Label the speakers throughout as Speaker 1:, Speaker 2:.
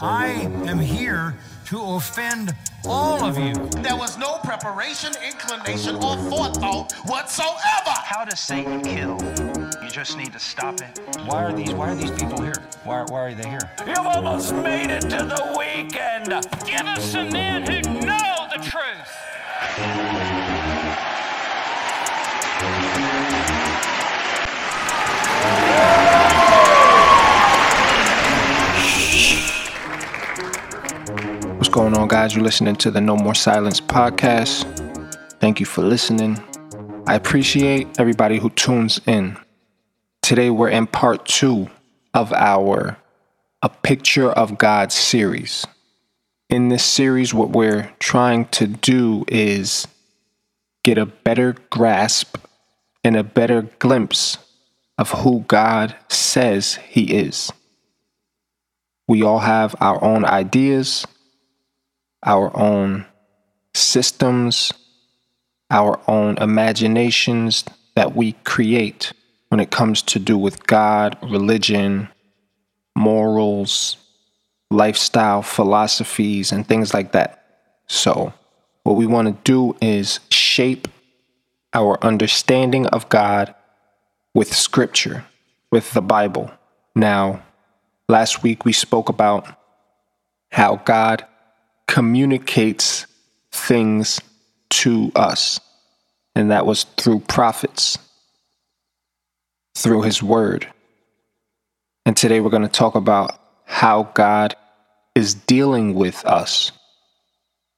Speaker 1: I am here to offend all of you.
Speaker 2: There was no preparation, inclination, or forethought whatsoever.
Speaker 3: How does Satan kill? You just need to stop it.
Speaker 4: Why are these Why are these people here? Why, why are they here?
Speaker 5: You've almost made it to the weekend.
Speaker 6: Give us some men who know the truth.
Speaker 7: Going on, guys? You're listening to the No More Silence podcast. Thank you for listening. I appreciate everybody who tunes in. Today, we're in part two of our A Picture of God series. In this series, what we're trying to do is get a better grasp and a better glimpse of who God says He is. We all have our own ideas, our own systems, our own imaginations that we create when it comes to do with God, religion, morals, lifestyle philosophies, and things like that. So, what we want to do is shape our understanding of God with Scripture, with the Bible. Now, last week we spoke about how God communicates things to us, and that was through prophets, through His Word. And today we're going to talk about how God is dealing with us,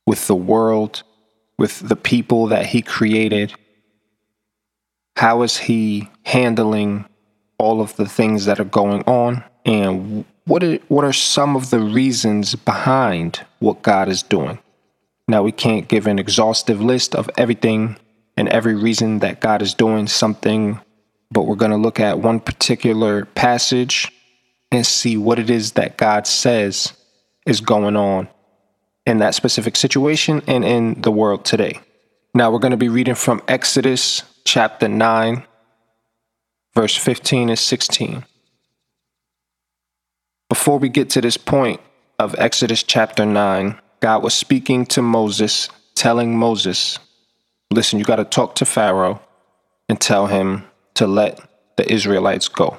Speaker 7: with the world, with the people that He created. How is He handling all of the things that are going on? And what are, what are some of the reasons behind what God is doing? Now, we can't give an exhaustive list of everything and every reason that God is doing something, but we're going to look at one particular passage and see what it is that God says is going on in that specific situation and in the world today. Now, we're going to be reading from Exodus chapter 9, verse 15 and 16. Before we get to this point of Exodus chapter 9, God was speaking to Moses, telling Moses, Listen, you got to talk to Pharaoh and tell him to let the Israelites go.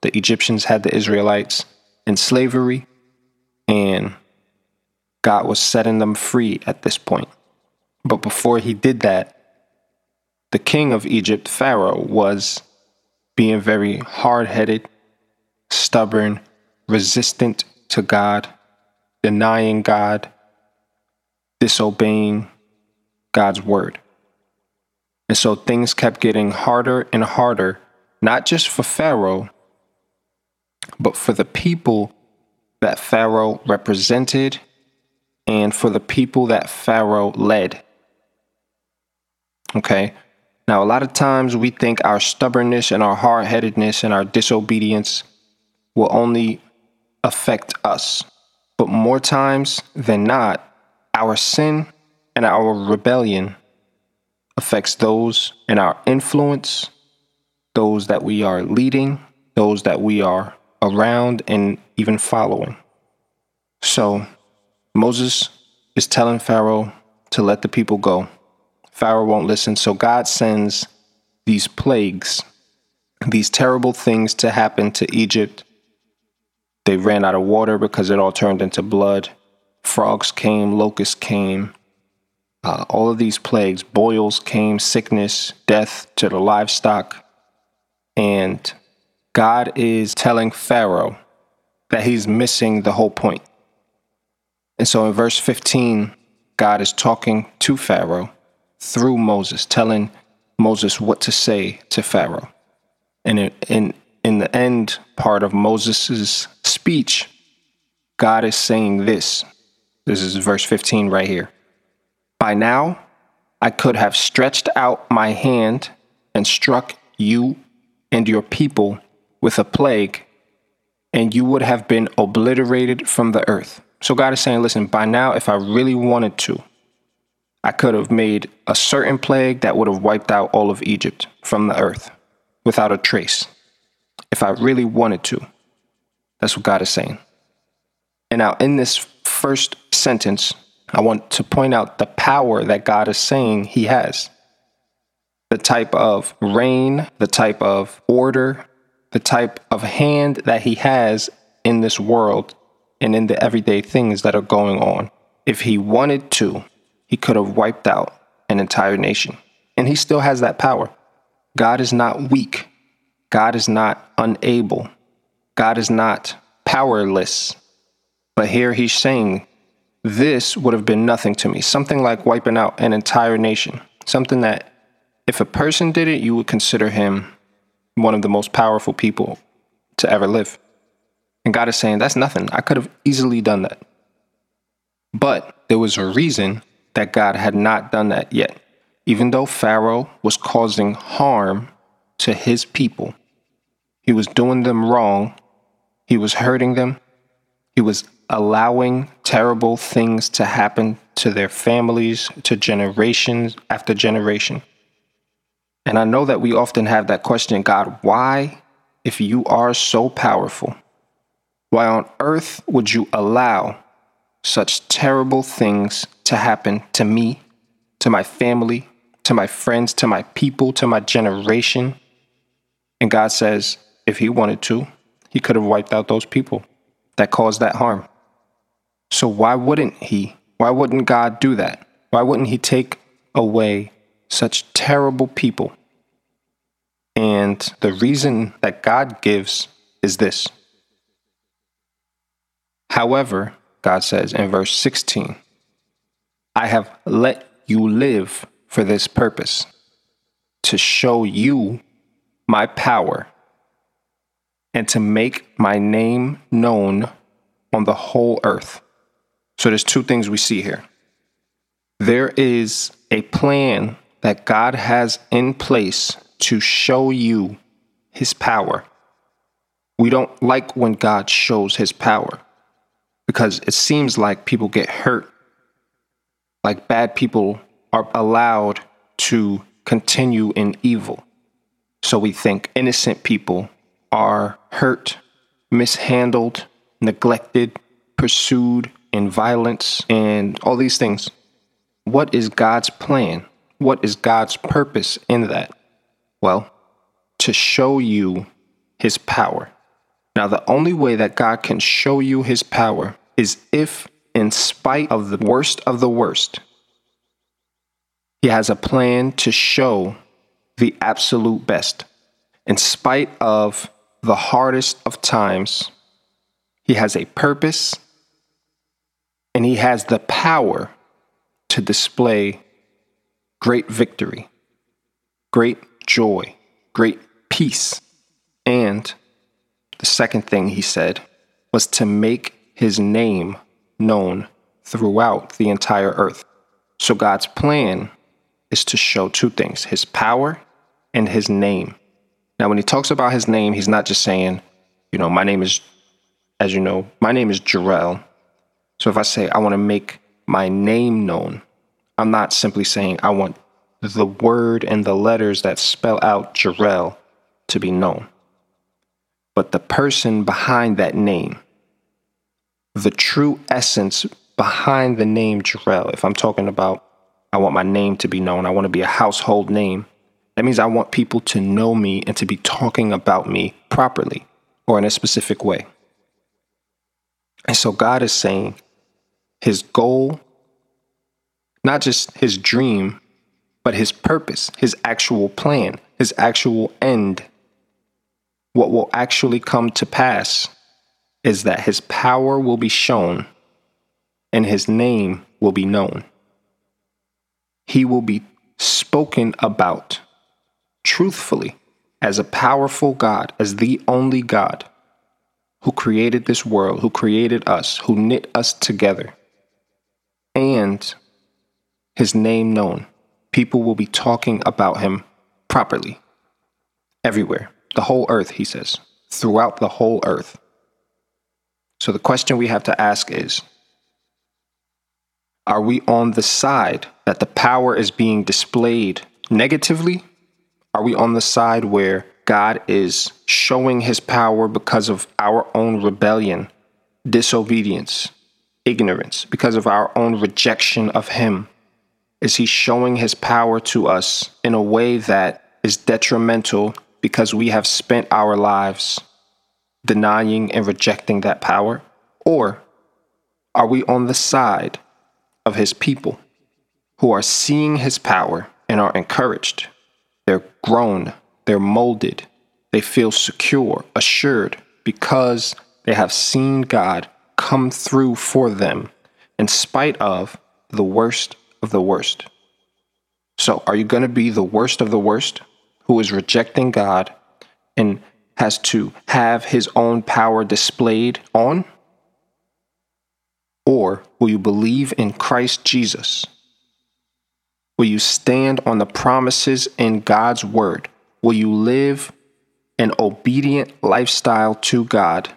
Speaker 7: The Egyptians had the Israelites in slavery, and God was setting them free at this point. But before he did that, the king of Egypt, Pharaoh, was being very hard headed, stubborn, resistant to God, denying God, disobeying God's word. And so things kept getting harder and harder, not just for Pharaoh, but for the people that Pharaoh represented and for the people that Pharaoh led. Okay? Now, a lot of times we think our stubbornness and our hard headedness and our disobedience will only affect us. But more times than not, our sin and our rebellion affects those in our influence, those that we are leading, those that we are around and even following. So Moses is telling Pharaoh to let the people go. Pharaoh won't listen, so God sends these plagues, these terrible things to happen to Egypt. They ran out of water because it all turned into blood. Frogs came, locusts came. Uh, all of these plagues, boils came, sickness, death to the livestock. And God is telling Pharaoh that he's missing the whole point. And so in verse 15, God is talking to Pharaoh through Moses, telling Moses what to say to Pharaoh. And in, in, in the end part of Moses' speech, God is saying this. This is verse 15 right here. By now, I could have stretched out my hand and struck you and your people with a plague, and you would have been obliterated from the earth. So God is saying, listen, by now, if I really wanted to, I could have made a certain plague that would have wiped out all of Egypt from the earth without a trace. If I really wanted to. That's what God is saying. And now, in this first sentence, I want to point out the power that God is saying He has. The type of reign, the type of order, the type of hand that He has in this world and in the everyday things that are going on. If He wanted to, He could have wiped out an entire nation. And He still has that power. God is not weak, God is not unable, God is not powerless. But here He's saying, this would have been nothing to me. Something like wiping out an entire nation. Something that, if a person did it, you would consider him one of the most powerful people to ever live. And God is saying, that's nothing. I could have easily done that. But there was a reason that God had not done that yet. Even though Pharaoh was causing harm to his people, he was doing them wrong, he was hurting them, he was allowing terrible things to happen to their families, to generations after generation. And I know that we often have that question God, why, if you are so powerful, why on earth would you allow such terrible things to happen to me, to my family, to my friends, to my people, to my generation? And God says, if He wanted to, He could have wiped out those people that caused that harm. So why wouldn't he? Why wouldn't God do that? Why wouldn't he take away such terrible people? And the reason that God gives is this. However, God says in verse 16, I have let you live for this purpose, to show you my power and to make my name known on the whole earth. So there's two things we see here. There is a plan that God has in place to show you his power. We don't like when God shows his power because it seems like people get hurt, like bad people are allowed to continue in evil. So we think innocent people are hurt, mishandled, neglected, pursued, in violence and all these things. What is God's plan? What is God's purpose in that? Well, to show you his power. Now, the only way that God can show you his power is if, in spite of the worst of the worst, he has a plan to show the absolute best. In spite of the hardest of times, he has a purpose and he has the power to display great victory, great joy, great peace. And the second thing he said was to make his name known throughout the entire earth. So God's plan is to show two things his power and his name. Now, when he talks about his name, he's not just saying, you know, my name is, as you know, my name is Jarrell, so if I say I want to make my name known, I'm not simply saying I want the word and the letters that spell out Jarrell to be known, but the person behind that name, the true essence behind the name Jarrell. If I'm talking about I want my name to be known, I want to be a household name. That means I want people to know me and to be talking about me properly or in a specific way. And so God is saying, his goal, not just his dream, but his purpose, his actual plan, his actual end. What will actually come to pass is that his power will be shown and his name will be known. He will be spoken about truthfully as a powerful God, as the only God who created this world, who created us, who knit us together and his name known. People will be talking about him properly. Everywhere. The whole earth, he says. Throughout the whole earth. So the question we have to ask is Are we on the side that the power is being displayed negatively? Are we on the side where God is showing his power because of our own rebellion disobedience, ignorance, because of our own rejection of Him? Is He showing His power to us in a way that is detrimental because we have spent our lives denying and rejecting that power? Or are we on the side of His people who are seeing His power and are encouraged? They're grown, they're molded, they feel secure, assured, because they have seen God come through for them in spite of the worst of the worst. So, are you going to be the worst of the worst who is rejecting God and has to have his own power displayed on? Or will you believe in Christ Jesus? Will you stand on the promises in God's word? Will you live an obedient lifestyle to God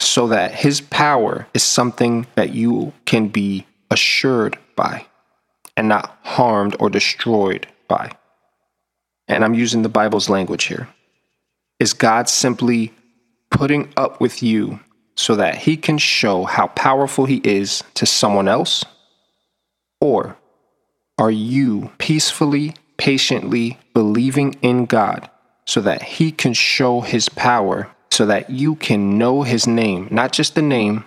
Speaker 7: so that His power is something that you can be assured by and not harmed or destroyed by. And I'm using the Bible's language here. Is God simply putting up with you so that He can show how powerful He is to someone else? Or are you peacefully, patiently believing in God so that He can show His power so that you can know his name, not just the name,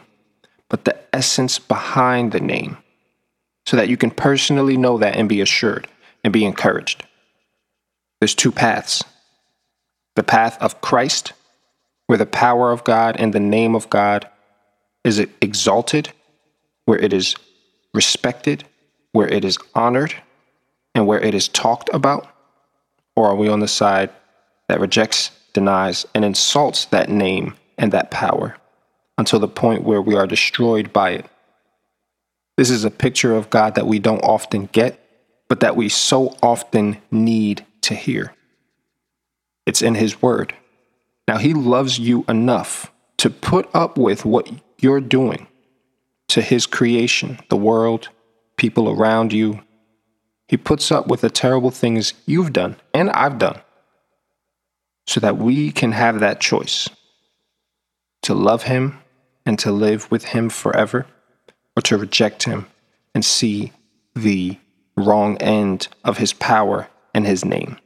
Speaker 7: but the essence behind the name, so that you can personally know that and be assured and be encouraged. There's two paths the path of Christ, where the power of God and the name of God is exalted, where it is respected, where it is honored, and where it is talked about? Or are we on the side that rejects denies, and insults that name and that power until the point where we are destroyed by it. This is a picture of God that we don't often get, but that we so often need to hear. It's in His Word. Now, He loves you enough to put up with what you're doing to His creation, the world, people around you. He puts up with the terrible things you've done and I've done so that we can have that choice to love Him and to live with Him forever, or to reject Him and see the wrong end of His power and His name.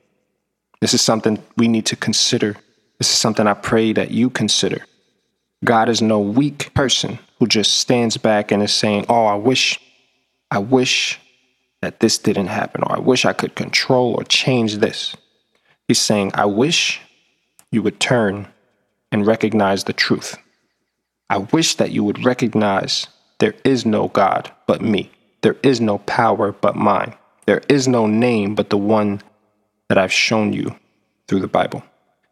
Speaker 7: This is something we need to consider. This is something I pray that you consider. God is no weak person who just stands back and is saying, Oh, I wish, I wish that this didn't happen, or I wish I could control or change this. He's saying, I wish you would turn and recognize the truth. I wish that you would recognize there is no God but me. There is no power but mine. There is no name but the one that I've shown you through the Bible.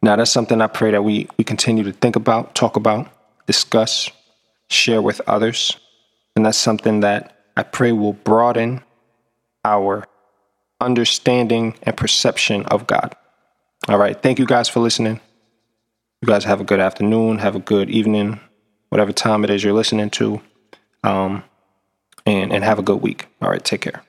Speaker 7: Now, that's something I pray that we, we continue to think about, talk about, discuss, share with others. And that's something that I pray will broaden our understanding and perception of God. All right. Thank you guys for listening. You guys have a good afternoon, have a good evening, whatever time it is you're listening to. Um, and, and have a good week. All right, take care.